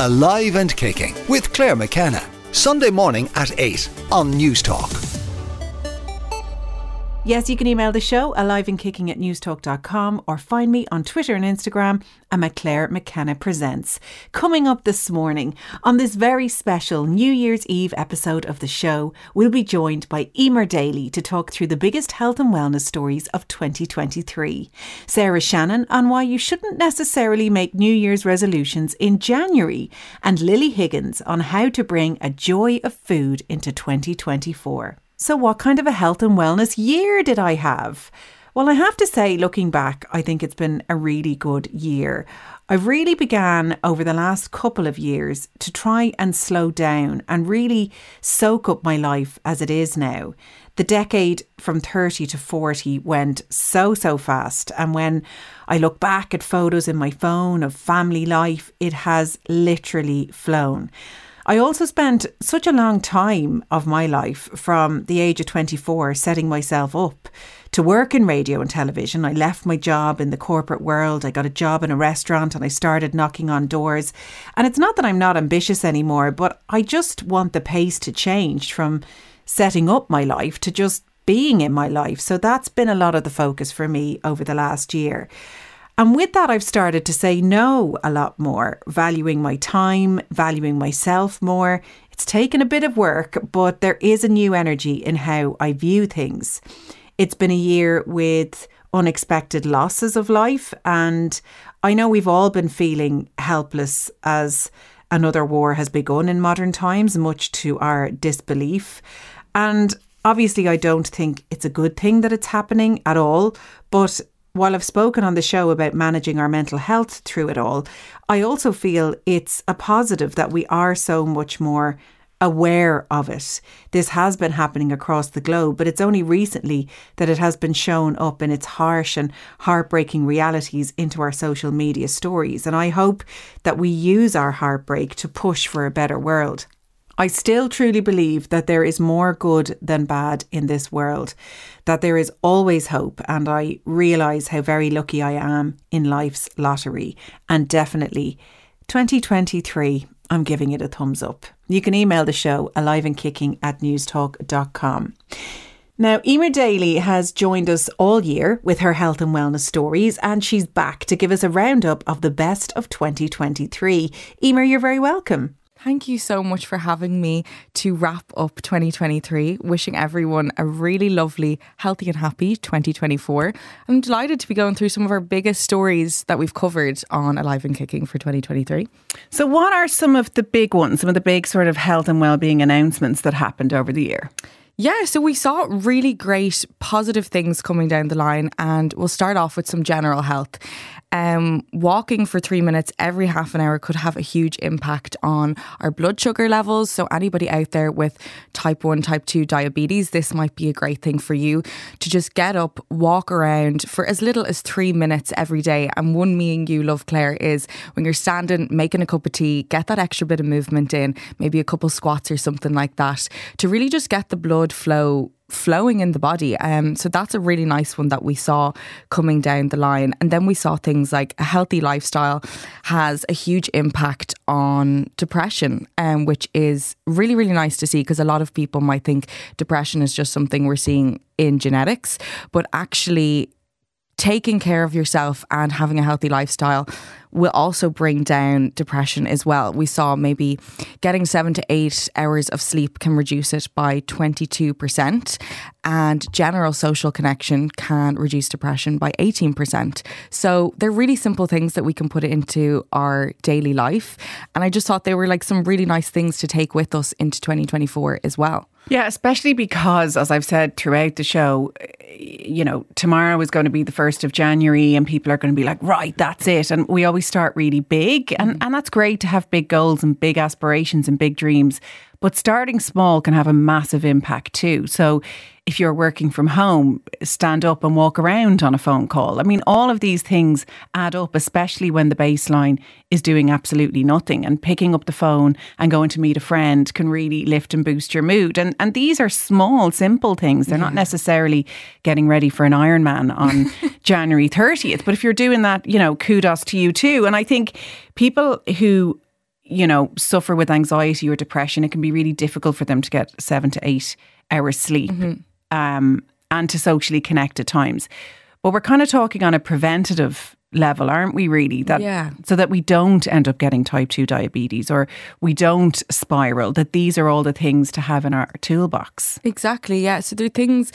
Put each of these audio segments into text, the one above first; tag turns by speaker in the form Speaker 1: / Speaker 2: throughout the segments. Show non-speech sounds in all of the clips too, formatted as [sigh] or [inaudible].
Speaker 1: Alive and Kicking with Clare McKenna. Sunday morning at 8 on Newstalk.
Speaker 2: Yes, you can email the show aliveandkicking at newstalk.com or find me on Twitter and Instagram. I'm at Clare McKenna Presents. Coming up this morning on this very special New Year's Eve episode of the show, we'll be joined by Eimer Daly to talk through the biggest health and wellness stories of 2023. Sarah Shannon on why you shouldn't necessarily make New Year's resolutions in January, and Lily Higgins on how to bring a joy of food into 2024. So, what kind of a health and wellness year did I have? Well, I have to say, looking back, I think it's been a really good year. I've really began over the last couple of years to try and slow down and really soak up my life as it is now. The decade from 30 to 40 went so, so fast. And when I look back at photos in my phone of family life, it has literally flown. I also spent such a long time of my life from the age of 24 setting myself up to work in radio and television. I left my job in the corporate world. I got a job in a restaurant and I started knocking on doors. And it's not that I'm not ambitious anymore, but I just want the pace to change from setting up my life to just being in my life. So that's been a lot of the focus for me over the last year. And with that, I've started to say no a lot more, valuing my time, valuing myself more. It's taken a bit of work, but there is a new energy in how I view things. It's been a year with unexpected losses of life, and I know we've all been feeling helpless as another war has begun in modern times, much to our disbelief. And obviously, I don't think it's a good thing that it's happening at all, but while I've spoken on the show about managing our mental health through it all, I also feel it's a positive that we are so much more aware of it. This has been happening across the globe, but it's only recently that it has been shown up in its harsh and heartbreaking realities into our social media stories. And I hope that we use our heartbreak to push for a better world. I still truly believe that there is more good than bad in this world, that there is always hope, and I realise how very lucky I am in life's lottery. And definitely, 2023, I'm giving it a thumbs up. You can email the show aliveandkicking at newstalk.com. Now, Eimer Daly has joined us all year with her health and wellness stories, and she's back to give us a roundup of the best of 2023. Eimer, you're very welcome.
Speaker 3: Thank you so much for having me to wrap up 2023. Wishing everyone a really lovely, healthy, and happy 2024. I'm delighted to be going through some of our biggest stories that we've covered on Alive and Kicking for 2023.
Speaker 2: So, what are some of the big ones, some of the big sort of health and well-being announcements that happened over the year?
Speaker 3: Yeah, so we saw really great positive things coming down the line, and we'll start off with some general health. Um, walking for three minutes every half an hour could have a huge impact on our blood sugar levels. So, anybody out there with type 1, type 2 diabetes, this might be a great thing for you to just get up, walk around for as little as three minutes every day. And one me and you love, Clare, is when you're standing, making a cup of tea, get that extra bit of movement in, maybe a couple squats or something like that, to really just get the blood blood flow flowing in the body. Um, so that's a really nice one that we saw coming down the line. And then we saw things like a healthy lifestyle has a huge impact on depression, um, which is really, really nice to see because a lot of people might think depression is just something we're seeing in genetics, but actually taking care of yourself and having a healthy lifestyle will also bring down depression as well. We saw maybe getting seven to eight hours of sleep can reduce it by 22%, and general social connection can reduce depression by 18%. So they're really simple things that we can put into our daily life. And I just thought they were like some really nice things to take with us into 2024 as well.
Speaker 2: Yeah, especially because, as I've said throughout the show, you know, tomorrow is going to be the 1st of January and people are going to be like, right, that's it. And we always always start really big. And, mm. and that's great to have big goals and big aspirations and big dreams. But starting small can have a massive impact too. So if you're working from home, stand up and walk around on a phone call. I mean, all of these things add up, especially when the baseline is doing absolutely nothing. And picking up the phone and going to meet a friend can really lift and boost your mood. And and these are small, simple things. They're yeah. not necessarily getting ready for an Ironman on [laughs] January 30th. But if you're doing that, you know, kudos to you too. And I think people who you know, suffer with anxiety or depression, it can be really difficult for them to get seven to eight hours sleep um, and to socially connect at times. But we're kind of talking on a preventative level, aren't we, really? That
Speaker 3: Yeah.
Speaker 2: so that we don't end up getting type 2 diabetes or we don't spiral, that these are all the things to have in our toolbox.
Speaker 3: Exactly, yeah. So there are things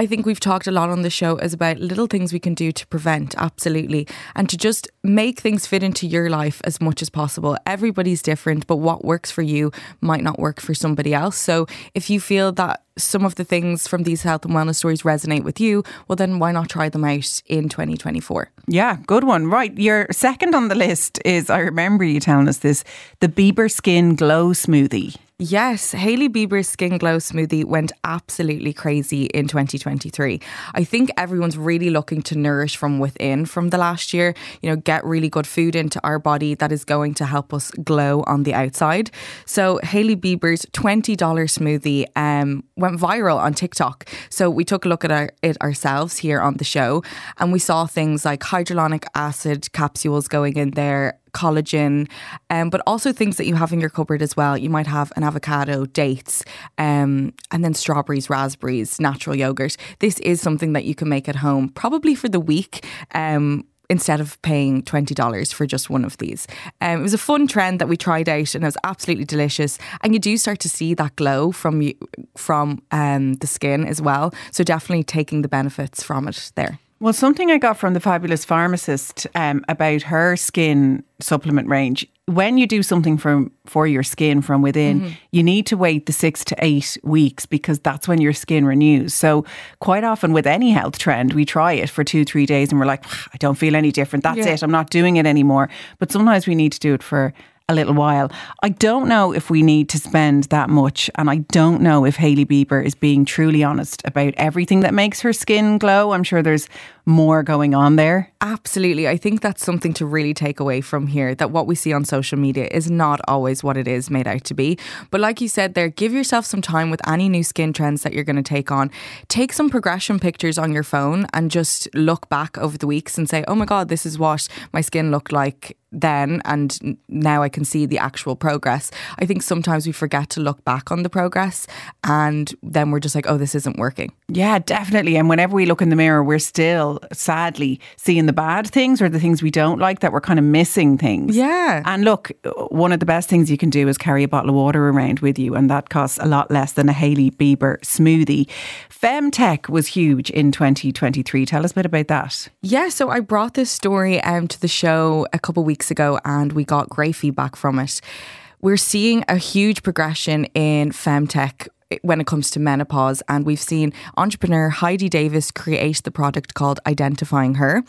Speaker 3: I think we've talked a lot on the show is about little things we can do to prevent, absolutely, and to just make things fit into your life as much as possible. Everybody's different, but what works for you might not work for somebody else. So if you feel that some of the things from these health and wellness stories resonate with you, well, then why not try them out in 2024?
Speaker 2: Yeah, good one. Right. Your second on the list is I remember you telling us this the Bieber Skin Glow Smoothie.
Speaker 3: Yes, Hailey Bieber's Skin Glow smoothie went absolutely crazy in 2023. I think everyone's really looking to nourish from within from the last year, you know, get really good food into our body that is going to help us glow on the outside. So, Hailey Bieber's $20 smoothie um, went viral on TikTok. So, we took a look at our, it ourselves here on the show and we saw things like hyaluronic acid capsules going in there, collagen, um, but also things that you have in your cupboard as well. You might have an avocado, dates, um, and then strawberries, raspberries, natural yogurt. This is something that you can make at home, probably for the week. Um, Instead of paying $20 for just one of these. Um, it was a fun trend that we tried out and it was absolutely delicious. And you do start to see that glow from from um, the skin as well. So definitely taking the benefits from it there.
Speaker 2: Well, something I got from the fabulous pharmacist um, about her skin supplement range. When you do something from for your skin from within, you need to wait the six to eight weeks because that's when your skin renews. So quite often with any health trend, we try it for two, three days and we're like, I don't feel any different. That's
Speaker 3: Yeah.
Speaker 2: it. I'm not doing it anymore. But sometimes we need to do it for a little while. I don't know if we need to spend that much, and I don't know if Hailey Bieber is being truly honest about everything that makes her skin glow. I'm sure there's more going on there.
Speaker 3: Absolutely. I think that's something to really take away from here that what we see on social media is not always what it is made out to be. But like you said there, give yourself some time with any new skin trends that you're going to take on. Take some progression pictures on your phone and just look back over the weeks and say, oh my God, this is what my skin looked like then and now I can see the actual progress. I think sometimes we forget to look back on the progress and then we're just like, oh, this isn't working.
Speaker 2: Yeah, definitely. And whenever we look in the mirror, we're still sadly seeing the bad things or the things we don't like that we're kind of missing things.
Speaker 3: Yeah.
Speaker 2: And look, one of the best things you can do is carry a bottle of water around with you, and that costs a lot less than a Hailey Bieber smoothie. Femtech was huge in 2023. Tell us a bit about that.
Speaker 3: Yeah, so I brought this story um, to the show a couple weeks ago and we got great feedback from it. We're seeing a huge progression in femtech when it comes to menopause. And we've seen entrepreneur Heidi Davis create the product called Identifying Her.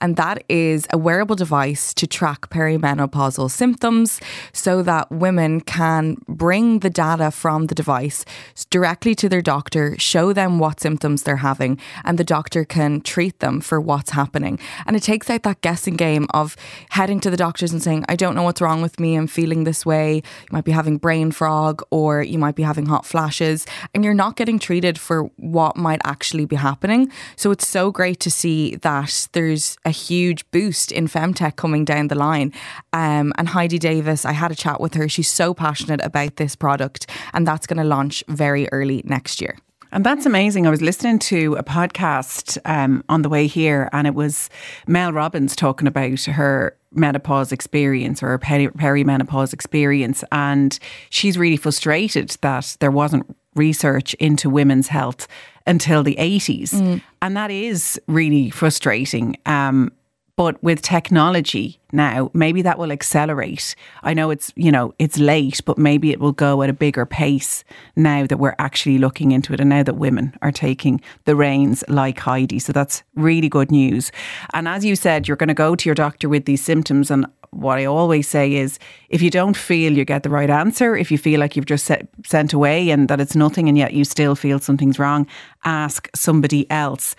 Speaker 3: And that is a wearable device to track perimenopausal symptoms so that women can bring the data from the device directly to their doctor, show them what symptoms they're having, and the doctor can treat them for what's happening. And it takes out that guessing game of heading to the doctors and saying, I don't know what's wrong with me, I'm feeling this way. You might be having brain fog or you might be having hot flashes and you're not getting treated for what might actually be happening. So it's so great to see that there's a huge boost in femtech coming down the line. Um, and Heidi Davis, I had a chat with her. She's so passionate about this product, and that's going to launch very early next year.
Speaker 2: And that's amazing. I was listening to a podcast um, on the way here, and it was Mel Robbins talking about her menopause experience or her peri- perimenopause experience. And she's really frustrated that there wasn't research into women's health until the 80s. And that is really frustrating. Um, but with technology now, maybe that will accelerate. I know it's, you know, it's late, but maybe it will go at a bigger pace now that we're actually looking into it and now that women are taking the reins like Heidi. So that's really good news. And as you said, you're going to go to your doctor with these symptoms. And what I always say is if you don't feel you get the right answer, if you feel like you've just set, sent away and that it's nothing and yet you still feel something's wrong, ask somebody else.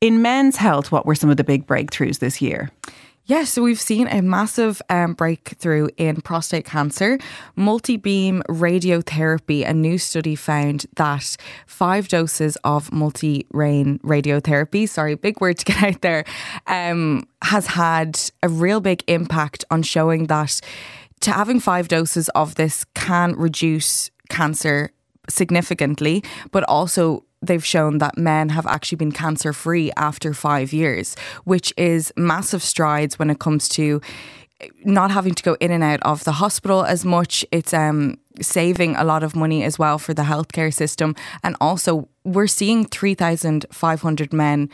Speaker 2: In men's health, what were some of the big breakthroughs this year?
Speaker 3: Yeah, so we've seen a massive um, breakthrough in prostate cancer. Multi beam radiotherapy, a new study found that five doses of multi rain radiotherapy, sorry, big word to get [laughs] out there, um, has had a real big impact on showing that to having five doses of this can reduce cancer significantly, but also they've shown that men have actually been cancer free after five years, which is massive strides when it comes to not having to go in and out of the hospital as much. It's um, saving a lot of money as well for the healthcare system. And also, we're seeing 3,500 men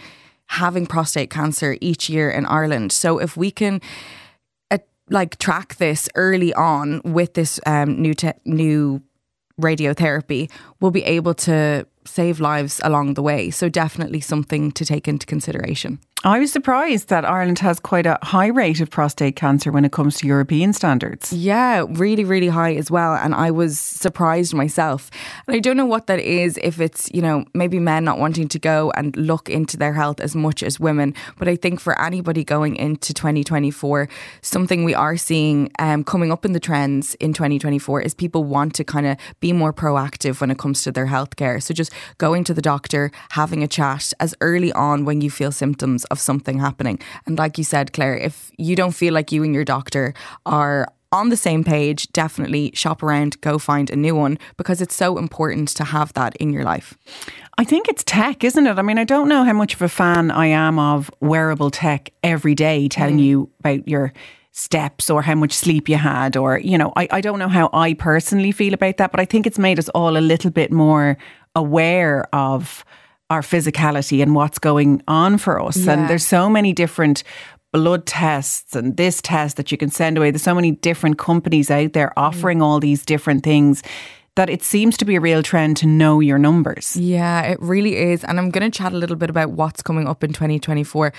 Speaker 3: having prostate cancer each year in Ireland. So if we can uh, like track this early on with this um, new te- new radiotherapy, we'll be able to save lives along the way. So definitely something to take into consideration.
Speaker 2: I was surprised that Ireland has quite a high rate of prostate cancer when it comes to European standards.
Speaker 3: Yeah, really, really high as well. And I was surprised myself. And I don't know what that is, if it's, you know, maybe men not wanting to go and look into their health as much as women. But I think for anybody going into 2024, something we are seeing um, coming up in the trends in 2024 is people want to kind of be more proactive when it comes to their healthcare. So just going to the doctor, having a chat as early on when you feel symptoms of something happening. And like you said, Clare, if you don't feel like you and your doctor are on the same page, definitely shop around, go find a new one because it's so important to have that in your life.
Speaker 2: I think it's tech, isn't it? I mean, I don't know how much of a fan I am of wearable tech every day telling mm. you about your steps or how much sleep you had or you know I, I don't know how I personally feel about that but I think it's made us all a little bit more aware of our physicality and what's going on for us. Yeah. And there's so many different blood tests and this test that you can send away. There's so many different companies out there mm. offering all these different things that it seems to be a real trend to know your numbers.
Speaker 3: Yeah, it really is. And I'm going to chat a little bit about what's coming up in 2024.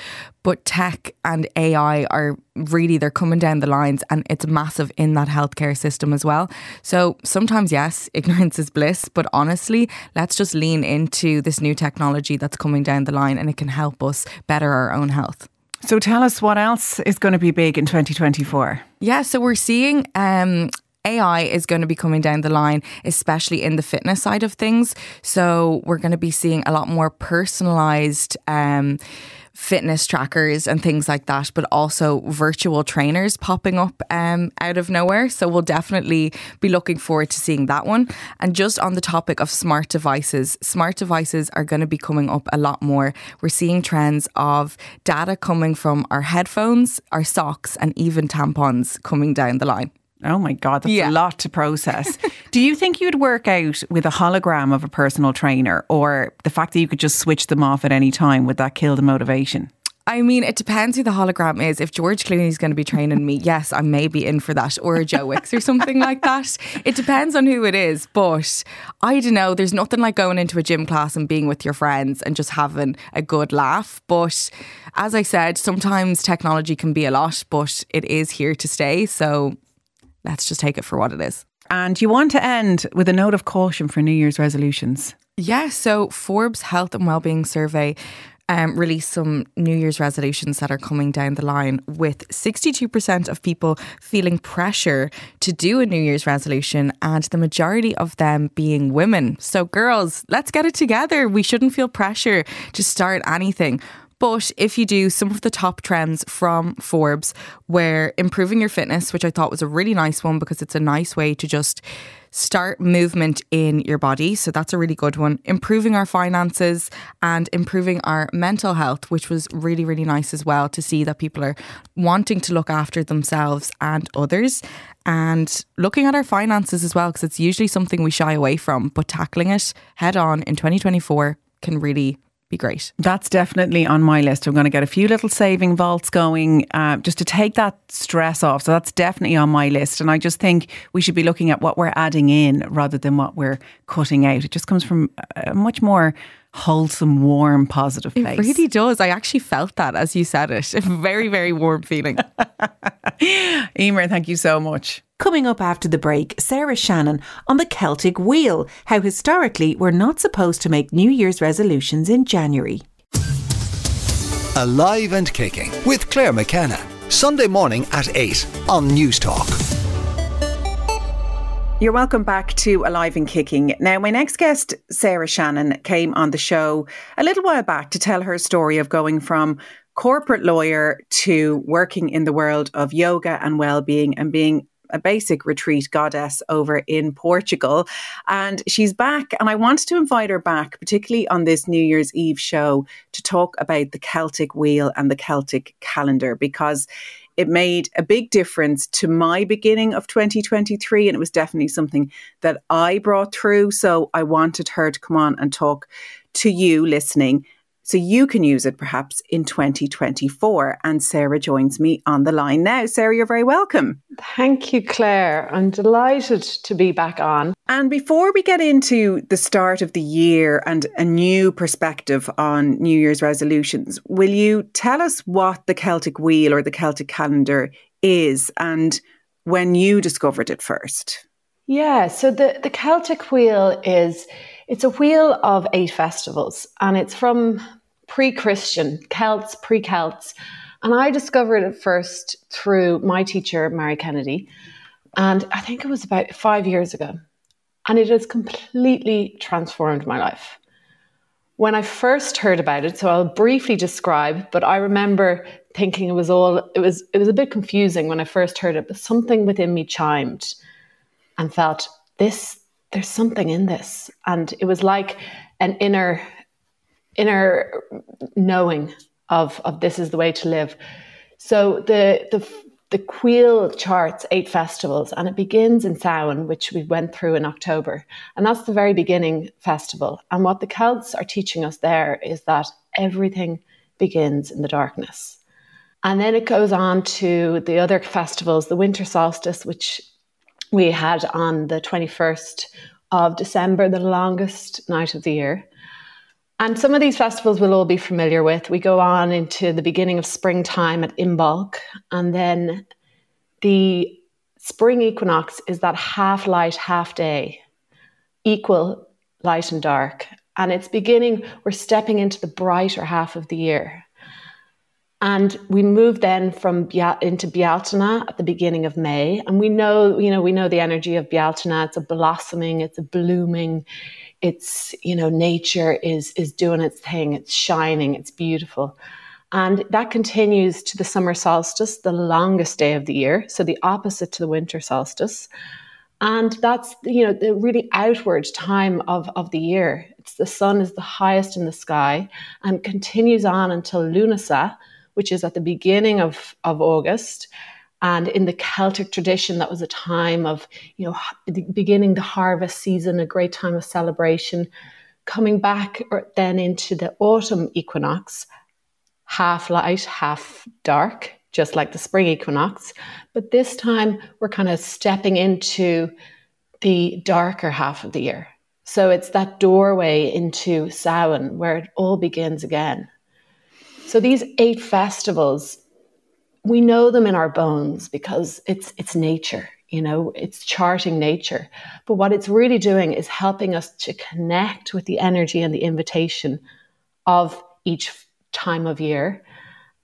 Speaker 3: But tech and AI are really, they're coming down the lines and it's massive in that healthcare system as well. So sometimes, yes, [laughs] ignorance is bliss. But honestly, let's just lean into this new technology that's coming down the line and it can help us better our own health.
Speaker 2: So tell us what else is going to be big in 2024.
Speaker 3: Yeah, so we're seeing um, AI is going to be coming down the line, especially in the fitness side of things. So we're going to be seeing a lot more personalized. Um, fitness trackers and things like that, but also virtual trainers popping up um, out of nowhere. So we'll definitely be looking forward to seeing that one. And just on the topic of smart devices, smart devices are going to be coming up a lot more. We're seeing trends of data coming from our headphones, our socks, and even tampons coming down the line.
Speaker 2: Oh my God, that's yeah. a lot to process. [laughs] Do you think you'd work out with a hologram of a personal trainer or the fact that you could just switch them off at any time? Would that kill the motivation?
Speaker 3: I mean, it depends who the hologram is. If George Clooney is going to be training me, [laughs] yes, I may be in for that, or a Joe Wicks or something like that. It depends on who it is, but I don't know. There's nothing like going into a gym class and being with your friends and just having a good laugh. But as I said, sometimes technology can be a lot, but it is here to stay. So let's just take it for what it is.
Speaker 2: And you want to end with a note of caution for New Year's resolutions.
Speaker 3: Yeah, so Forbes Health and Wellbeing Survey um, released some New Year's resolutions that are coming down the line, with 62% of people feeling pressure to do a New Year's resolution, and the majority of them being women. So, girls, let's get it together. We shouldn't feel pressure to start anything. But if you do some of the top trends from Forbes, where improving your fitness, which I thought was a really nice one because it's a nice way to just start movement in your body. So that's a really good one. Improving our finances and improving our mental health, which was really, really nice as well to see that people are wanting to look after themselves and others. And looking at our finances as well, because it's usually something we shy away from, but tackling it head on in 2024 can really be great.
Speaker 2: That's definitely on my list. I'm going to get a few little saving vaults going uh, just to take that stress off. So that's definitely on my list. And I just think we should be looking at what we're adding in rather than what we're cutting out. It just comes from a much more wholesome, warm, positive place.
Speaker 3: It really does. I actually felt that as you said it. [laughs] A very, very warm feeling. [laughs]
Speaker 2: Eimer, thank you so much.
Speaker 4: Coming up after the break, Sarah Shannon on the Celtic Wheel, how historically we're not supposed to make New Year's resolutions in January.
Speaker 1: Alive and Kicking with Clare McKenna. Sunday morning at 8 on Newstalk.
Speaker 2: You're welcome back to Alive and Kicking. Now, my next guest, Sarah Shannon, came on the show a little while back to tell her story of going from corporate lawyer to working in the world of yoga and well-being and being a basic retreat goddess over in Portugal. And she's back. And I wanted to invite her back, particularly on this New Year's Eve show, to talk about the Celtic wheel and the Celtic calendar because it made a big difference to my beginning of 2023. And it was definitely something that I brought through. So I wanted her to come on and talk to you listening so you can use it perhaps in 2024. And Sarah joins me on the line now. Sarah, you're very welcome.
Speaker 5: Thank you, Clare. I'm delighted to be back on.
Speaker 2: And before we get into the start of the year and a new perspective on New Year's resolutions, will you tell us what the Celtic Wheel or the Celtic calendar is and when you discovered it first?
Speaker 5: Yeah, so the, the Celtic Wheel is it's a wheel of eight festivals and it's from pre Christian, Celts, pre Celts. And I discovered it first through my teacher, Mary Kennedy. And I think it was about five years ago. And it has completely transformed my life. When I first heard about it, so I'll briefly describe, but I remember thinking it was all it was it was a bit confusing when I first heard it, but something within me chimed and felt this there's something in this. And it was like an inner inner knowing of of this is the way to live. So the the the Queel charts eight festivals, and it begins in Samhain, which we went through in October, and that's the very beginning festival. And what the Celts are teaching us there is that everything begins in the darkness. And then it goes on to the other festivals, the winter solstice, which we had on the 21st of December, the longest night of the year. And some of these festivals we'll all be familiar with. We go on into the beginning of springtime at Imbolc, and then the spring equinox is that half light, half day, equal light and dark. And it's beginning, we're stepping into the brighter half of the year. And we move then from Bia- into Bealtaine at the beginning of May. And we know, you know, we know the energy of Bealtaine. It's a blossoming, it's a blooming, it's you know nature is is doing its thing. It's shining. It's beautiful. And that continues to the summer solstice the longest day of the year. So the opposite to the winter solstice. And that's you know the really outward time of of the year. It's the sun is the highest in the sky and continues on until Lúnasa which is at the beginning of of august and in the Celtic tradition, that was a time of, you know, beginning the harvest season, a great time of celebration. Coming back er, then into the autumn equinox, half light, half dark, just like the spring equinox. But this time we're kind of stepping into the darker half of the year. So it's that doorway into Samhain where it all begins again. So these eight festivals we know them in our bones because it's it's nature you know it's charting nature. But what it's really doing is helping us to connect with the energy and the invitation of each time of year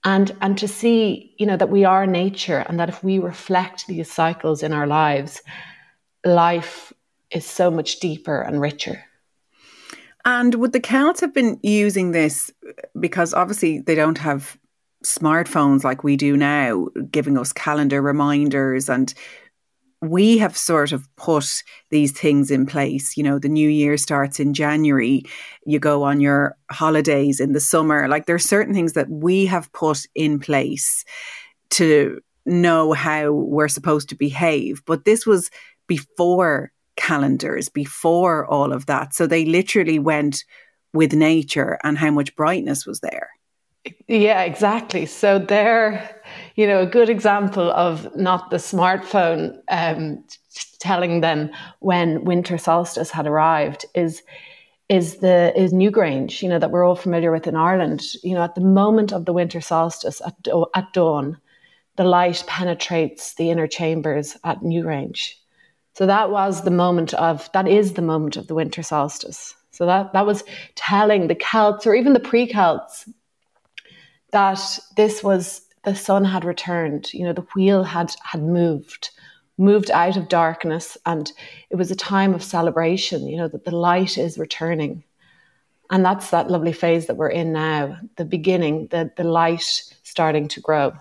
Speaker 5: and and to see you know that we are nature and that if we reflect these cycles in our lives life is so much deeper and richer
Speaker 2: and would the Celts have been using this because obviously they don't have smartphones like we do now, giving us calendar reminders and we have sort of put these things in place. You know, the new year starts in January. You go on your holidays in the summer. Like there are certain things that we have put in place to know how we're supposed to behave. But this was before calendars, before all of that. So they literally went with nature and how much brightness was there.
Speaker 5: Yeah, exactly. So they're, you know, a good example of not the smartphone um, telling them when winter solstice had arrived is is the is Newgrange, you know, that we're all familiar with in Ireland. You know, at the moment of the winter solstice at, at dawn, the light penetrates the inner chambers at Newgrange. So that was the moment of that is the moment of the winter solstice. So that that was telling the Celts or even the pre-Celts that this was the sun had returned. You know the wheel had had moved moved out of darkness and it was a time of celebration you know that the light is returning. And that's that lovely phase that we're in now the beginning the the light starting to grow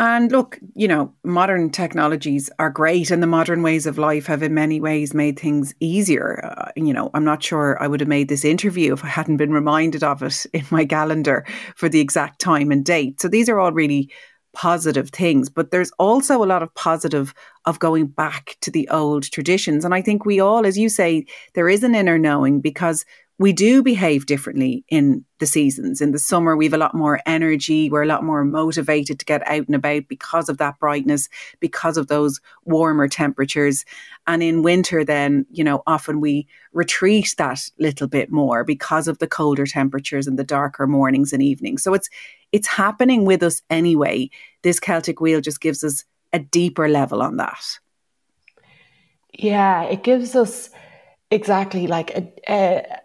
Speaker 2: And look, you know, modern technologies are great, and the modern ways of life have in many ways made things easier. Uh, you know, I'm not sure I would have made this interview if I hadn't been reminded of it [laughs] in my calendar for the exact time and date. So these are all really positive things, but there's also a lot of positive of going back to the old traditions. And I think we all, as you say, there is an inner knowing because we do behave differently in the seasons. In the summer, we have a lot more energy. We're a lot more motivated to get out and about because of that brightness, because of those warmer temperatures. And in winter, then, you know, often we retreat that little bit more because of the colder temperatures and the darker mornings and evenings. So it's, it's happening with us anyway. This Celtic wheel just gives us a deeper level on that.
Speaker 5: Yeah, it gives us exactly like a, a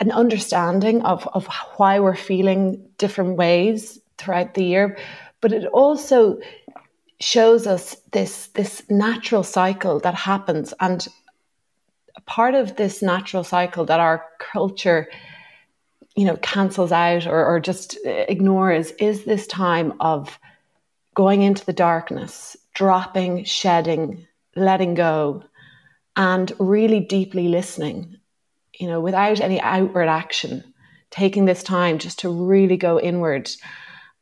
Speaker 5: an understanding of, of why we're feeling different ways throughout the year, but it also shows us this this natural cycle that happens. And part of this natural cycle that our culture you know cancels out or, or just ignores is this time of going into the darkness dropping shedding letting go and really deeply listening you know, without any outward action, taking this time just to really go inward.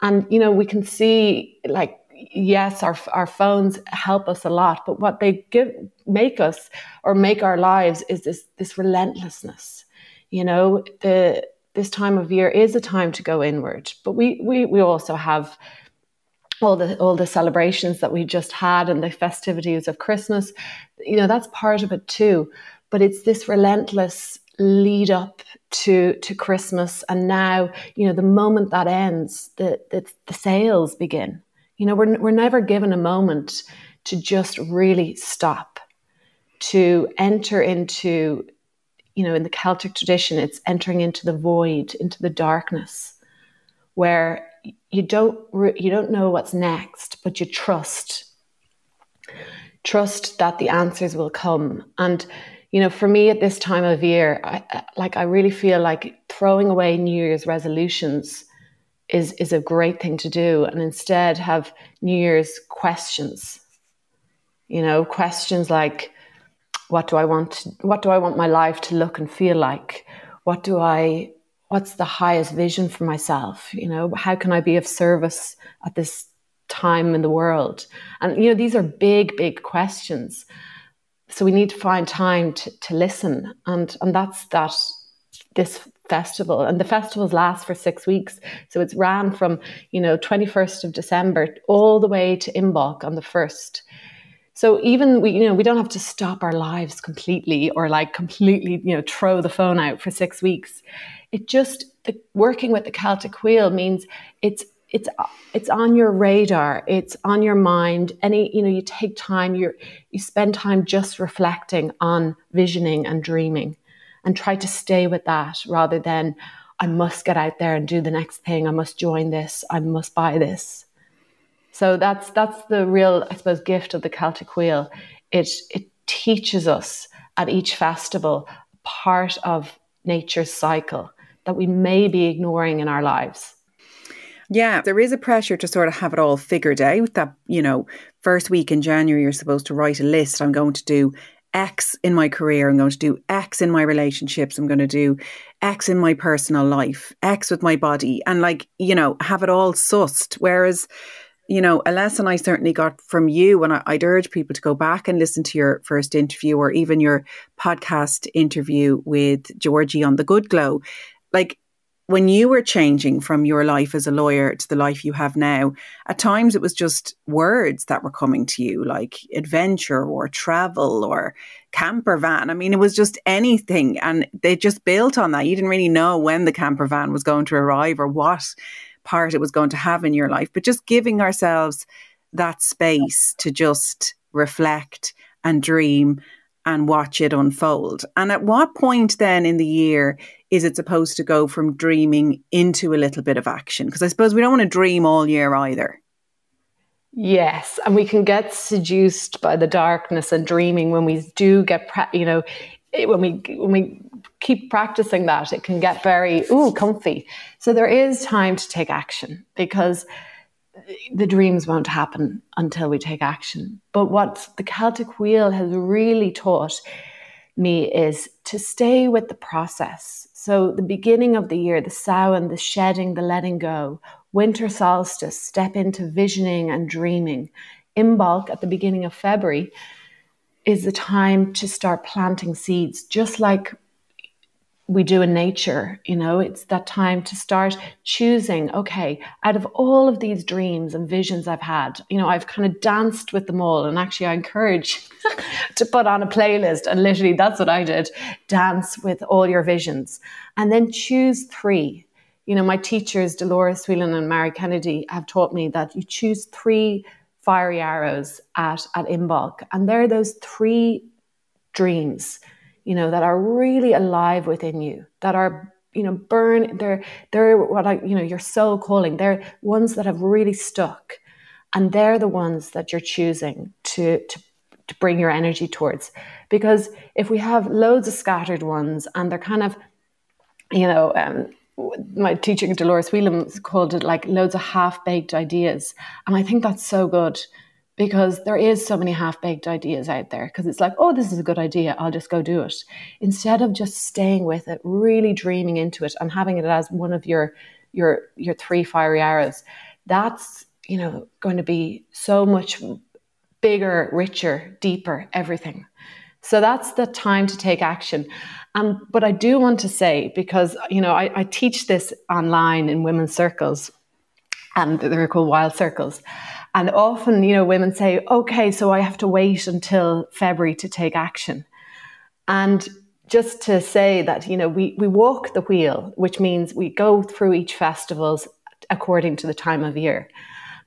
Speaker 5: And, you know, we can see like, yes, our, our phones help us a lot, but what they give, make us or make our lives is this, this relentlessness. You know, the, this time of year is a time to go inward, but we, we, we also have all the all the celebrations that we just had and the festivities of Christmas, you know, that's part of it too. But it's this relentless lead up to to Christmas, and now you know the moment that ends, the the, the sales begin. You know, we're we're never given a moment to just really stop, to enter into, you know, in the Celtic tradition, it's entering into the void, into the darkness, where you don't you don't know what's next, but you trust trust that the answers will come and you know, for me at this time of year, I, like I really feel like throwing away New Year's resolutions is is a great thing to do, and instead have New Year's questions. You know, questions like, what do I want? what do I want my life to look and feel like? What do I? What's the highest vision for myself? You know, how can I be of service at this time in the world? And you know, these are big, big questions so we need to find time to, to listen. And and that's that this festival. And the festivals last for six weeks. So it's ran from you know 21st of december all the way to imbolc on the 1st so even we you know we don't have to stop our lives completely or like completely you know throw the phone out for six weeks. It just the, working with the celtic wheel means it's it's it's on your radar it's on your mind any you know you take time you you spend time just reflecting on visioning and dreaming and try to stay with that rather than i must get out there and do the next thing i must join this i must buy this. So that's that's the real i suppose gift of the celtic wheel. It it teaches us at each festival part of nature's cycle that we may be ignoring in our lives
Speaker 2: yeah, there is a pressure to sort of have it all figured out. That, you know, first week in January, you're supposed to write a list. I'm going to do X in my career. I'm going to do X in my relationships. I'm going to do X in my personal life, X with my body, and like, you know, have it all sussed. Whereas, you know, a lesson I certainly got from you, and I'd urge people to go back and listen to your first interview or even your podcast interview with Georgie on the Good Glow. Like, when you were changing from your life as a lawyer to the life you have now, at times it was just words that were coming to you, like adventure or travel or camper van. I mean, it was just anything. And they just built on that. You didn't really know when the camper van was going to arrive or what part it was going to have in your life, but just giving ourselves that space to just reflect and dream and watch it unfold. And at what point then in the year is it supposed to go from dreaming into a little bit of action? Because I suppose we don't want to dream all year either.
Speaker 5: Yes, and we can get seduced by the darkness and dreaming when we do get, you know, when we when we keep practicing that, it can get very ooh comfy. So there is time to take action because the dreams won't happen until we take action. But what the Celtic Wheel has really taught me is to stay with the process. So, the beginning of the year, the Samhain, the shedding, the letting go, winter solstice, step into visioning and dreaming. Imbolc at the beginning of February is the time to start planting seeds, just like we do in nature. You know, it's that time to start choosing, okay, out of all of these dreams and visions I've had, you know, I've kind of danced with them all. And actually, I encourage [laughs] to put on a playlist. And literally, that's what I did dance with all your visions. And then choose three. You know, my teachers, Dolores Whelan and Mary Kennedy, have taught me that you choose three fiery arrows at, at Imbolc. And they're those three dreams you know, that are really alive within you, that are, you know, burn, they're, they're what I, you know, your soul calling. They're ones that have really stuck. And they're the ones that you're choosing to, to, to bring your energy towards. Because if we have loads of scattered ones and they're kind of, you know, um, my teacher Dolores Whelan called it like loads of half baked ideas. And I think that's so good because there is so many half-baked ideas out there because it's like oh this is a good idea i'll just go do it. Instead of just staying with it really dreaming into it and having it as one of your your your three fiery arrows that's you know going to be so much bigger richer deeper everything. So that's the time to take action. And but i do want to say because you know I, I teach this online in women's circles and they're called wild circles and often, you know, women say, okay, so I have to wait until February to take action. And just to say that, you know, we, we walk the wheel, which means we go through each festivals according to the time of year.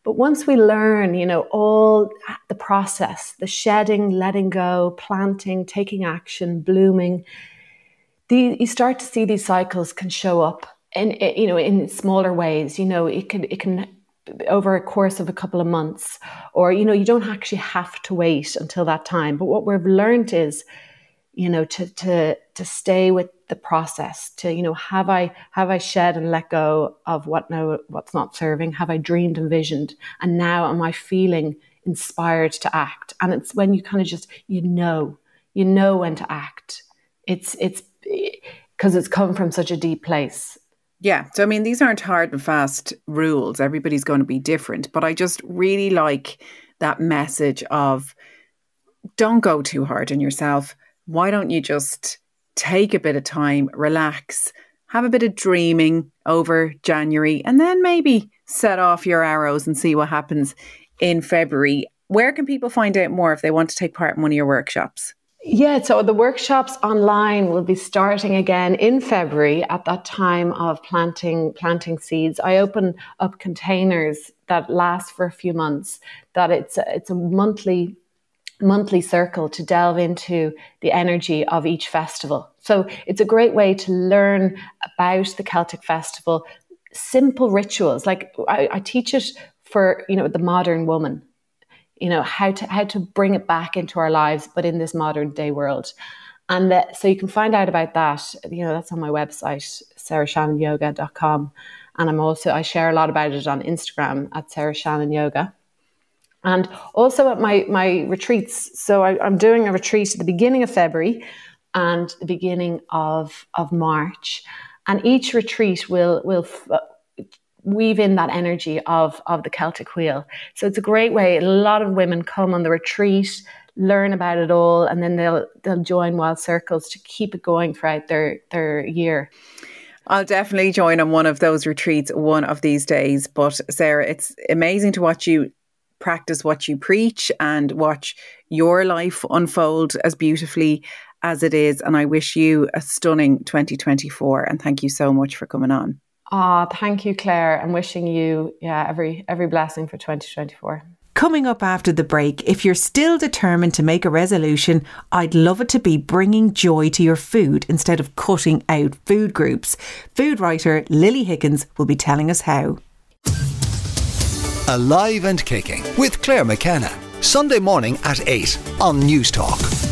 Speaker 5: But once we learn, you know, all the process, the shedding, letting go, planting, taking action, blooming, the, you start to see these cycles can show up in, you know, in smaller ways. You know, it can, it can over a course of a couple of months or you know you don't actually have to wait until that time. But what we've learned is you know to to to stay with the process to you know have i have i shed and let go of what no what's not serving? Have i dreamed and visioned? And now am i feeling inspired to act? And it's when you kind of just you know you know when to act. It's it's because it's come from such a deep place
Speaker 4: yeah. So, I mean, these aren't hard and fast rules. Everybody's going to be different. But I just really like that message of don't go too hard on yourself. Why don't you just take a bit of time, relax, have a bit of dreaming over January, and then maybe set off your arrows and see what happens in February. Where can people find out more if they want to take part in one of your workshops?
Speaker 5: Yeah, so the workshops online will be starting again in February at that time of planting planting seeds. I open up containers that last for a few months. That it's a, it's a monthly monthly circle to delve into the energy of each festival. So it's a great way to learn about the Celtic festival, simple rituals. Like I, I teach it for you know the modern woman you know how to how to bring it back into our lives but in this modern day world. And that, so you can find out about that you know that's on my website sarahshannonyoga.com and i'm also i share a lot about it on instagram at sarah shannon yoga and also at my my retreats. So I, i'm doing a retreat at the beginning of february and the beginning of of march. And each retreat will will weave in that energy of of the Celtic wheel. So it's a great way. A lot of women come on the retreat, learn about it all, and then they'll they'll join Wild Circles to keep it going throughout their their year.
Speaker 4: I'll definitely join on one of those retreats one of these days. But Sarah, it's amazing to watch you practice what you preach and watch your life unfold as beautifully as it is. And I wish you a stunning 2024. And thank you so much for coming on.
Speaker 5: Ah, oh, thank you, Clare. I'm wishing you, yeah, every every blessing for 2024.
Speaker 2: Coming up after the break, if you're still determined to make a resolution, I'd love it to be bringing joy to your food instead of cutting out food groups. Food writer Lily Higgins will be telling us how.
Speaker 1: Alive and Kicking with Clare McKenna. Sunday morning at 8 on Newstalk.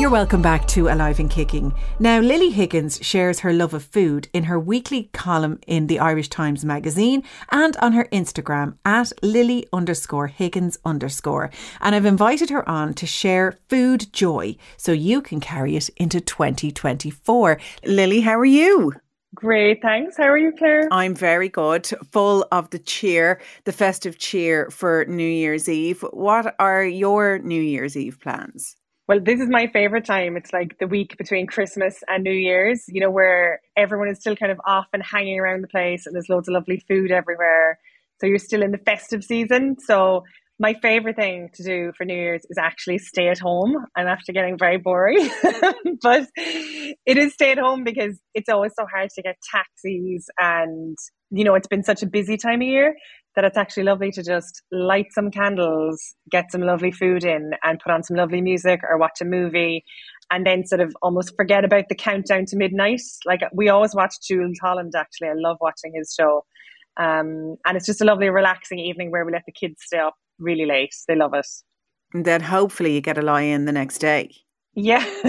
Speaker 2: You're welcome back to Alive and Kicking. Now, Lily Higgins shares her love of food in her weekly column in the Irish Times magazine and on her Instagram at Lily underscore Higgins underscore. And I've invited her on to share food joy so you can carry it into 2024. Lily, how are you?
Speaker 6: Great, thanks. How are you, Clare?
Speaker 4: I'm very good, full of the cheer, the festive cheer for New Year's Eve. What are your New Year's Eve plans?
Speaker 6: Well, this is my favorite time. It's like the week between Christmas and New Year's, you know, where everyone is still kind of off and hanging around the place and there's loads of lovely food everywhere. So you're still in the festive season. So my favorite thing to do for New Year's is actually stay at home. I'm after getting very boring, [laughs] but it is stay at home because it's always so hard to get taxis and you know, it's been such a busy time of year that it's actually lovely to just light some candles, get some lovely food in, and put on some lovely music or watch a movie, and then sort of almost forget about the countdown to midnight. Like we always watch Jools Holland, actually. I love watching his show. Um, and it's just a lovely, relaxing evening where we let the kids stay up really late. They love it.
Speaker 4: And then hopefully you get a lie in the next day.
Speaker 6: Yeah, [laughs]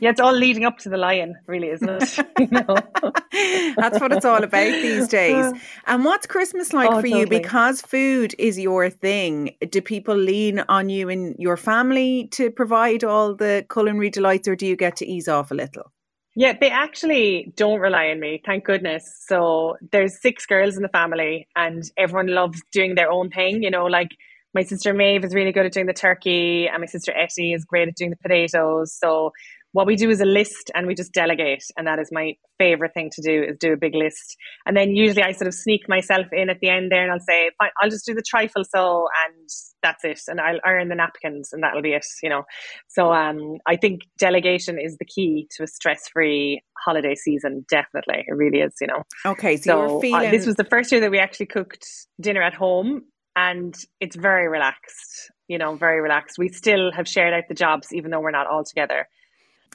Speaker 6: yeah, it's all leading up to the lion, really, isn't it? [laughs] you know? [laughs]
Speaker 4: That's what it's all about these days. And what's Christmas like oh, for totally. you? Because food is your thing. Do people lean on you and your family to provide all the culinary delights, or do you get to ease off a little?
Speaker 6: Yeah, they actually don't rely on me, thank goodness. So there's six girls in the family, and everyone loves doing their own thing. You know, like my sister Maeve is really good at doing the turkey, and my sister Etty is great at doing the potatoes. So what we do is a list and we just delegate and that is my favorite thing to do is do a big list. And then usually i sort of sneak myself in at the end there and i'll say fine i'll just do the trifle so and that's it. And i'll iron the napkins and that'll be it you know. So um i think delegation is the key to a stress-free holiday season definitely. It really is you know.
Speaker 4: Okay so, so feeling...
Speaker 6: uh, this was the first year that we actually cooked dinner at home and it's very relaxed you know very relaxed. We still have shared out the jobs even though we're not all together.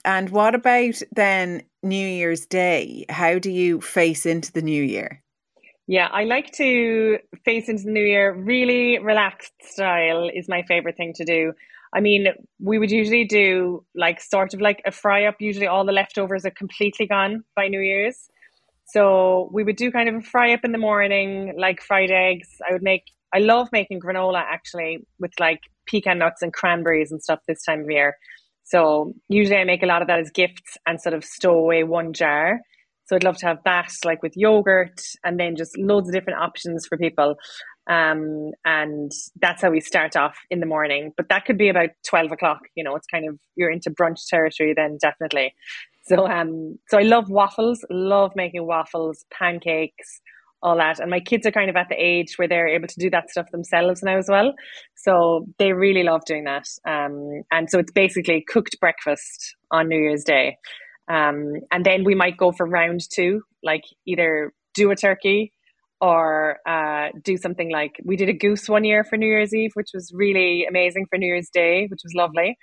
Speaker 4: And what about then new year's day? How do you face into the new year?
Speaker 6: Yeah i like to face into the new year really relaxed style is my favorite thing to do. I mean we would usually do like sort of like a fry up. Usually all the leftovers are completely gone by new year's. So we would do kind of a fry up in the morning like fried eggs. I would make I love making granola actually with like pecan nuts and cranberries and stuff this time of year. So usually I make a lot of that as gifts and sort of stow away one jar. So I'd love to have that like with yogurt and then just loads of different options for people. Um, and that's how we start off in the morning. But that could be about 12 o'clock, you know, it's kind of, you're into brunch territory then definitely. So, um, so I love waffles, love making waffles, pancakes, all that. And my kids are kind of at the age where they're able to do that stuff themselves now as well. So they really love doing that. Um, and so it's basically cooked breakfast on New Year's Day. Um, and then we might go for round two, like either do a turkey or uh, do something like we did a goose one year for New Year's Eve, which was really amazing for New Year's Day, which was lovely.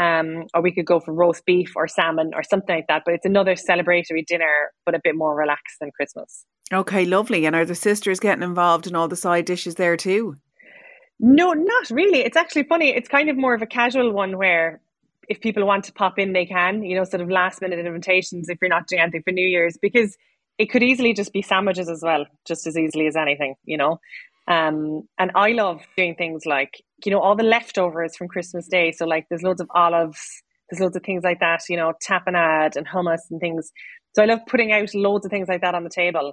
Speaker 6: Um, or we could go for roast beef or salmon or something like that. But it's another celebratory dinner, but a bit more relaxed than Christmas.
Speaker 4: Okay, lovely. And are the sisters getting involved in all the side dishes there too?
Speaker 6: No, not really. It's actually funny. It's kind of more of a casual one where if people want to pop in, they can, you know, sort of last minute invitations if you're not doing anything for New Year's, because it could easily just be sandwiches as well, just as easily as anything, you know. Um, and I love doing things like, you know, all the leftovers from Christmas Day. So, like, there's loads of olives, there's loads of things like that, you know, tapenade and hummus and things. So I love putting out loads of things like that on the table.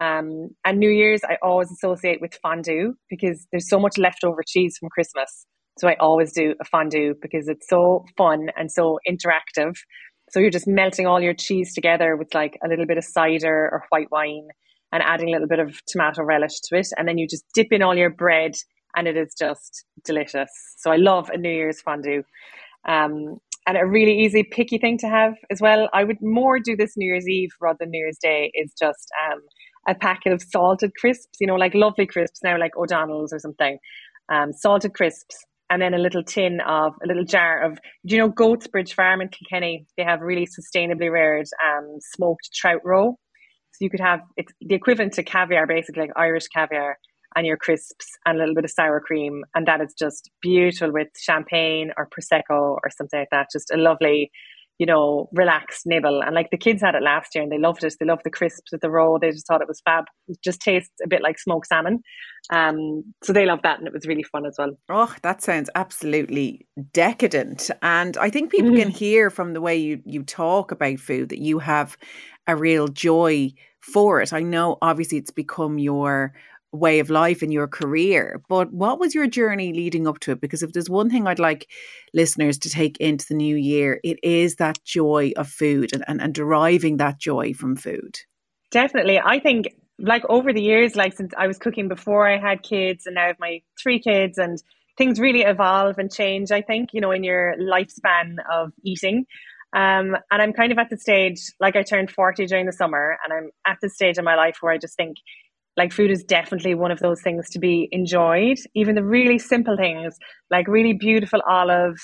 Speaker 6: Um, and New Year's, I always associate with fondue because there's so much leftover cheese from Christmas. So I always do a fondue because it's so fun and so interactive. So you're just melting all your cheese together with like a little bit of cider or white wine and adding a little bit of tomato relish to it. And then you just dip in all your bread and it is just delicious. So I love a New Year's fondue. Um, and a really easy picky thing to have as well. I would more do this New Year's Eve rather than New Year's Day is just um, a packet of salted crisps, you know, like lovely crisps now, like O'Donnell's or something, um, salted crisps. And then a little tin of a little jar of, do you know, Goatsbridge Farm in Kilkenny? They have really sustainably reared um, smoked trout roe. So you could have it's the equivalent to caviar, basically like Irish caviar, and your crisps and a little bit of sour cream. And that is just beautiful with champagne or Prosecco or something like that. Just a lovely, you know, relaxed nibble. And like the kids had it last year and they loved it. They loved the crisps with the roll. They just thought it was fab. It just tastes a bit like smoked salmon. Um, so they loved that and it was really fun as well.
Speaker 2: Oh, that sounds absolutely decadent. And I think people can hear from the way you, you talk about food that you have a real joy for it. I know obviously it's become your way of life and your career. But what was your journey leading up to it? Because if there's one thing I'd like listeners to take into the new year, it is that joy of food and, and, and deriving that joy from food.
Speaker 6: Definitely. I think like over the years, like since I was cooking before I had kids and now I have my three kids and things really evolve and change, I think, you know, in your lifespan of eating. Um, and I'm kind of at the stage, like I turned 40 during the summer, and I'm at the stage in my life where I just think like food is definitely one of those things to be enjoyed. Even the really simple things, like really beautiful olives.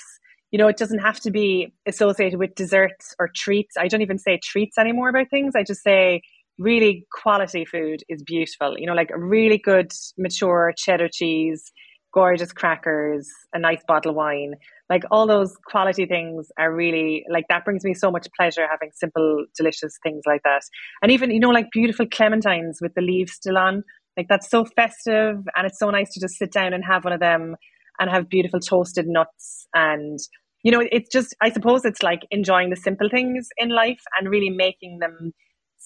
Speaker 6: You know, it doesn't have to be associated with desserts or treats. I don't even say treats anymore about things. I just say really quality food is beautiful. You know, like a really good mature cheddar cheese, gorgeous crackers, a nice bottle of wine. Like all those quality things are really like that brings me so much pleasure having simple, delicious things like that. And even, you know, like beautiful clementines with the leaves still on. Like that's so festive and it's so nice to just sit down and have one of them and have beautiful toasted nuts and you know it's just i suppose it's like enjoying the simple things in life and really making them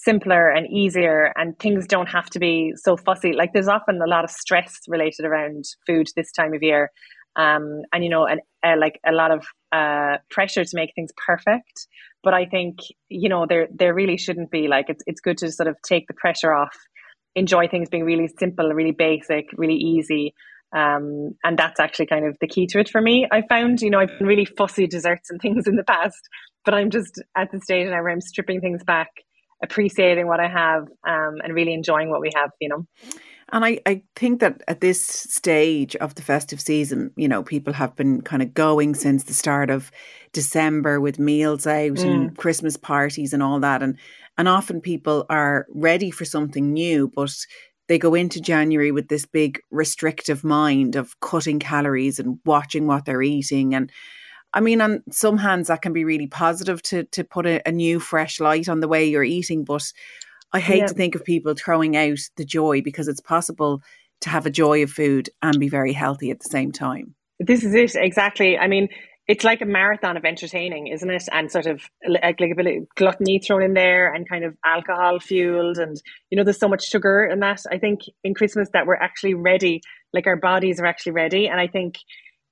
Speaker 6: simpler and easier and things don't have to be so fussy. Like there's often a lot of stress related around food this time of year. Um, and you know and uh, like a lot of uh, pressure to make things perfect. But i think you know there there really shouldn't be. Like it's, it's good to sort of take the pressure off enjoy things being really simple really basic really easy. Um, and that's actually kind of the key to it for me i found. You know i've been really fussy desserts and things in the past but i'm just at the stage now where i'm stripping things back appreciating what I have um, and really enjoying what we have, you know.
Speaker 2: And I, I think that at this stage of the festive season, you know, people have been kind of going since the start of December with meals out mm. and Christmas parties and all that. And and often people are ready for something new, but they go into January with this big restrictive mind of cutting calories and watching what they're eating and I mean, on some hands, that can be really positive to to put a, a new, fresh light on the way you're eating. But I hate yeah. to think of people throwing out the joy because it's possible to have a joy of food and be very healthy at the same time.
Speaker 6: This is it exactly. I mean, it's like a marathon of entertaining, isn't it? And sort of like, like a bit of gluttony thrown in there and kind of alcohol fueled. And, you know, there's so much sugar in that. I think in Christmas that we're actually ready, like our bodies are actually ready. And I think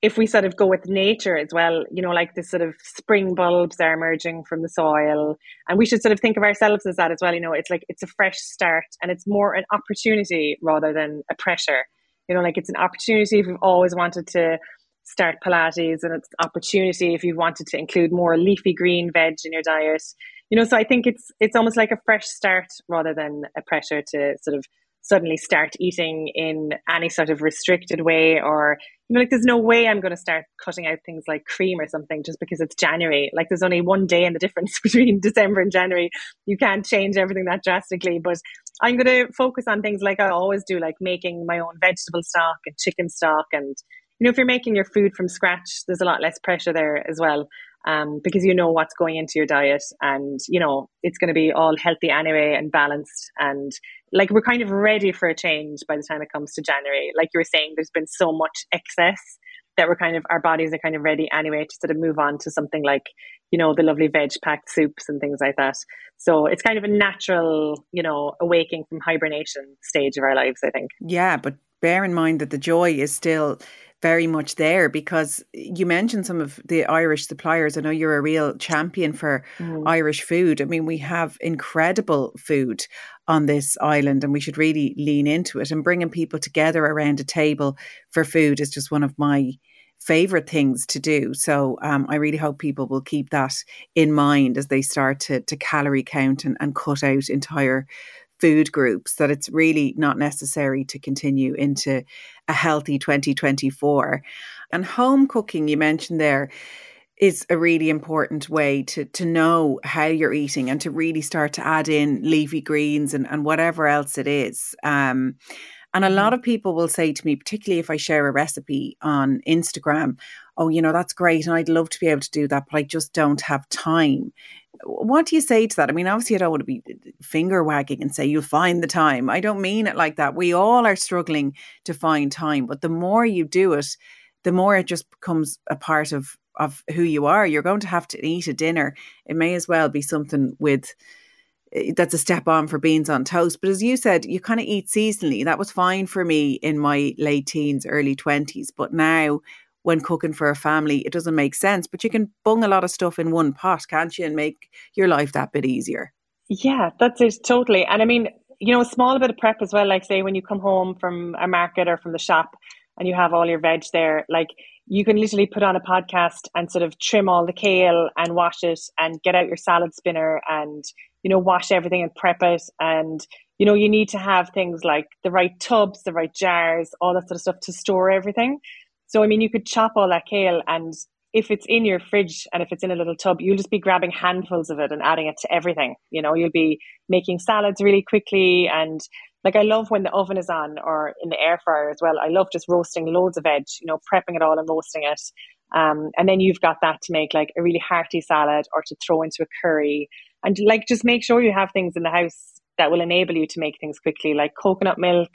Speaker 6: if we sort of go with nature as well, you know, like the sort of spring bulbs are emerging from the soil, and we should sort of think of ourselves as that as well. You know, it's like it's a fresh start, and it's more an opportunity rather than a pressure. You know, like it's an opportunity if you've always wanted to start Pilates, and it's an opportunity if you've wanted to include more leafy green veg in your diet. You know, so I think it's it's almost like a fresh start rather than a pressure to sort of suddenly start eating in any sort of restricted way or you know like there's no way i'm going to start cutting out things like cream or something just because it's january. Like there's only one day in the difference [laughs] between december and january. You can't change everything that drastically but i'm going to focus on things like i always do like making my own vegetable stock and chicken stock. And you know if you're making your food from scratch there's a lot less pressure there as well um, because you know what's going into your diet and you know it's going to be all healthy anyway and balanced and like we're kind of ready for a change by the time it comes to January. Like you were saying, there's been so much excess that we're kind of our bodies are kind of ready anyway to sort of move on to something like you know the lovely veg packed soups and things like that. So it's kind of a natural you know awaking from hibernation stage of our lives. I think.
Speaker 2: Yeah, but bear in mind that the joy is still very much there because you mentioned some of the Irish suppliers. I know you're a real champion for mm. Irish food. I mean, we have incredible food on this island and we should really lean into it and bringing people together around a table for food is just one of my favorite things to do. So um, I really hope people will keep that in mind as they start to, to calorie count and, and cut out entire food groups that it's really not necessary to continue into a healthy 2024. And home cooking, you mentioned there, is a really important way to to know how you're eating and to really start to add in leafy greens and, and whatever else it is. Um, And a lot of people will say to me, particularly if I share a recipe on Instagram, oh, you know, that's great. And I'd love to be able to do that, but I just don't have time. What do you say to that? I mean, obviously, I don't want to be finger wagging and say you'll find the time. I don't mean it like that. We all are struggling to find time, but the more you do it, the more it just becomes a part of of who you are. You're going to have to eat a dinner. It may as well be something with eh, that's a step on for beans on toast. But as you said, you kind of eat seasonally. That was fine for me in my late teens, early 20s. But now, when cooking for a family, it doesn't make sense. But you can bung a lot of stuff in one pot, can't you, and make your life that bit easier.
Speaker 6: Yeah, that's it, totally. And I mean, you know, a small bit of prep as well, like say when you come home from a market or from the shop and you have all your veg there, like you can literally put on a podcast and sort of trim all the kale and wash it and get out your salad spinner and you know wash everything and prep it and you know you need to have things like the right tubs the right jars all that sort of stuff to store everything so i mean you could chop all that kale and if it's in your fridge and if it's in a little tub you'll just be grabbing handfuls of it and adding it to everything you know you'll be making salads really quickly and like I love when the oven is on or in the air fryer as well. I love just roasting loads of veg, you know, prepping it all and roasting it. Um, and then you've got that to make like a really hearty salad or to throw into a curry. And like just make sure you have things in the house that will enable you to make things quickly, like coconut milk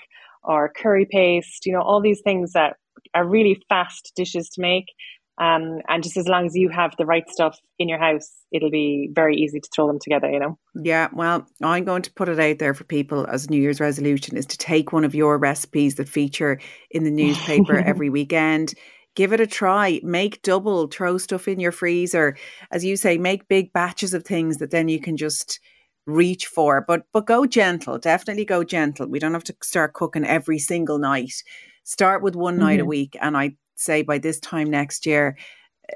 Speaker 6: or curry paste, you know, all these things that are really fast dishes to make. Um, and just as long as you have the right stuff in your house, it'll be very easy to throw them together, you know?
Speaker 2: Yeah, well, I'm going to put it out there for people as New Year's resolution is to take one of your recipes that feature in the newspaper [laughs] every weekend. Give it a try. Make double, throw stuff in your freezer. As you say, make big batches of things that then you can just reach for. But but go gentle. Definitely go gentle. We don't have to start cooking every single night. Start with one mm-hmm. night a mm-hmm. week. And I say by this time next year,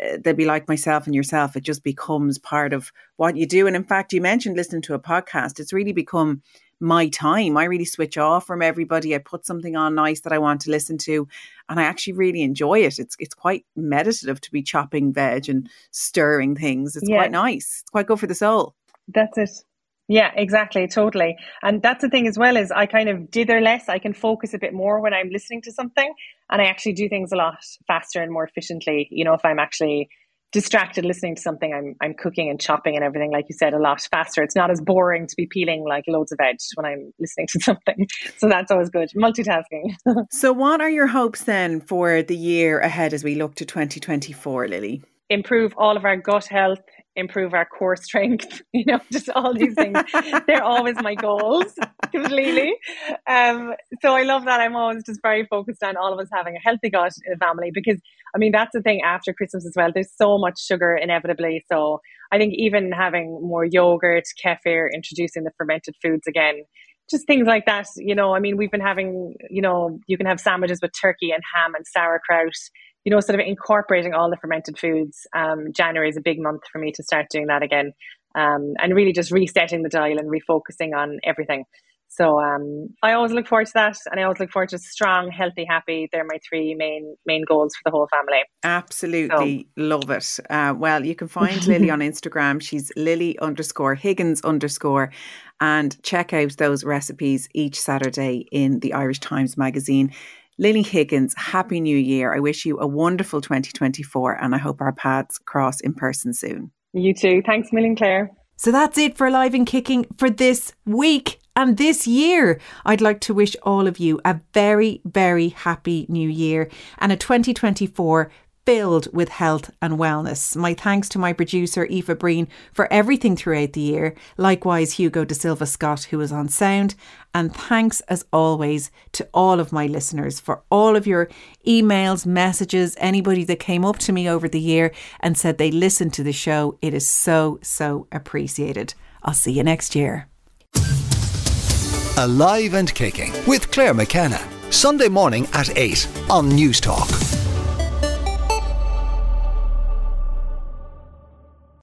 Speaker 2: uh, they'll be like myself and yourself. It just becomes part of what you do. And in fact, you mentioned listening to a podcast. It's really become my time. I really switch off from everybody. I put something on nice that I want to listen to, and I actually really enjoy it. It's it's quite meditative to be chopping veg and stirring things. It's yeah. quite nice. It's quite good for the soul.
Speaker 6: That's it. Yeah, exactly, totally. And that's the thing as well is I kind of dither less. I can focus a bit more when I'm listening to something and I actually do things a lot faster and more efficiently. You know, if I'm actually distracted listening to something, I'm I'm cooking and chopping and everything, like you said, a lot faster. It's not as boring to be peeling like loads of veg when I'm listening to [laughs] something. So that's always good. Multitasking. [laughs]
Speaker 2: so what are your hopes then for the year ahead as we look to 2024, Lily?
Speaker 6: Improve all of our gut health, improve our core strength, [laughs] you know, just all these things. They're always my goals [laughs] completely. Um, so I love that. I'm always just very focused on all of us having a healthy gut in the family because I mean, that's the thing after Christmas as well. There's so much sugar inevitably. So I think even having more yogurt, kefir, introducing the fermented foods again, just things like that. You know, I mean, we've been having, you know, you can have sandwiches with turkey and ham and sauerkraut you know, sort of incorporating all the fermented foods. Um, January is a big month for me to start doing that again, um, and really just resetting the dial and refocusing on everything. So um, I always look forward to that, and I always look forward to strong, healthy, happy. They're my three main main goals for the whole family.
Speaker 2: Absolutely so. love it. Uh, well, you can find Lily on Instagram. She's Lily underscore Higgins underscore, and check out those recipes each Saturday in the Irish Times magazine. Lily Higgins, Happy New Year. I wish you a wonderful 2024 and I hope our paths cross in person soon.
Speaker 6: You too. Thanks, million Clare.
Speaker 7: So that's it for Alive and Kicking for this week and this year. I'd like to wish all of you a very, very happy new year and a 2024 filled with health and wellness. My thanks to my producer, Eva Breen, for everything throughout the year. Likewise, Hugo De Silva Scott, who was on sound. And thanks, as always, to all of my listeners for all of your emails, messages, anybody that came up to me over the year and said they listened to the show. It is so, so appreciated. I'll see you next year.
Speaker 1: Alive and Kicking with Clare McKenna. Sunday morning at 8 on Newstalk.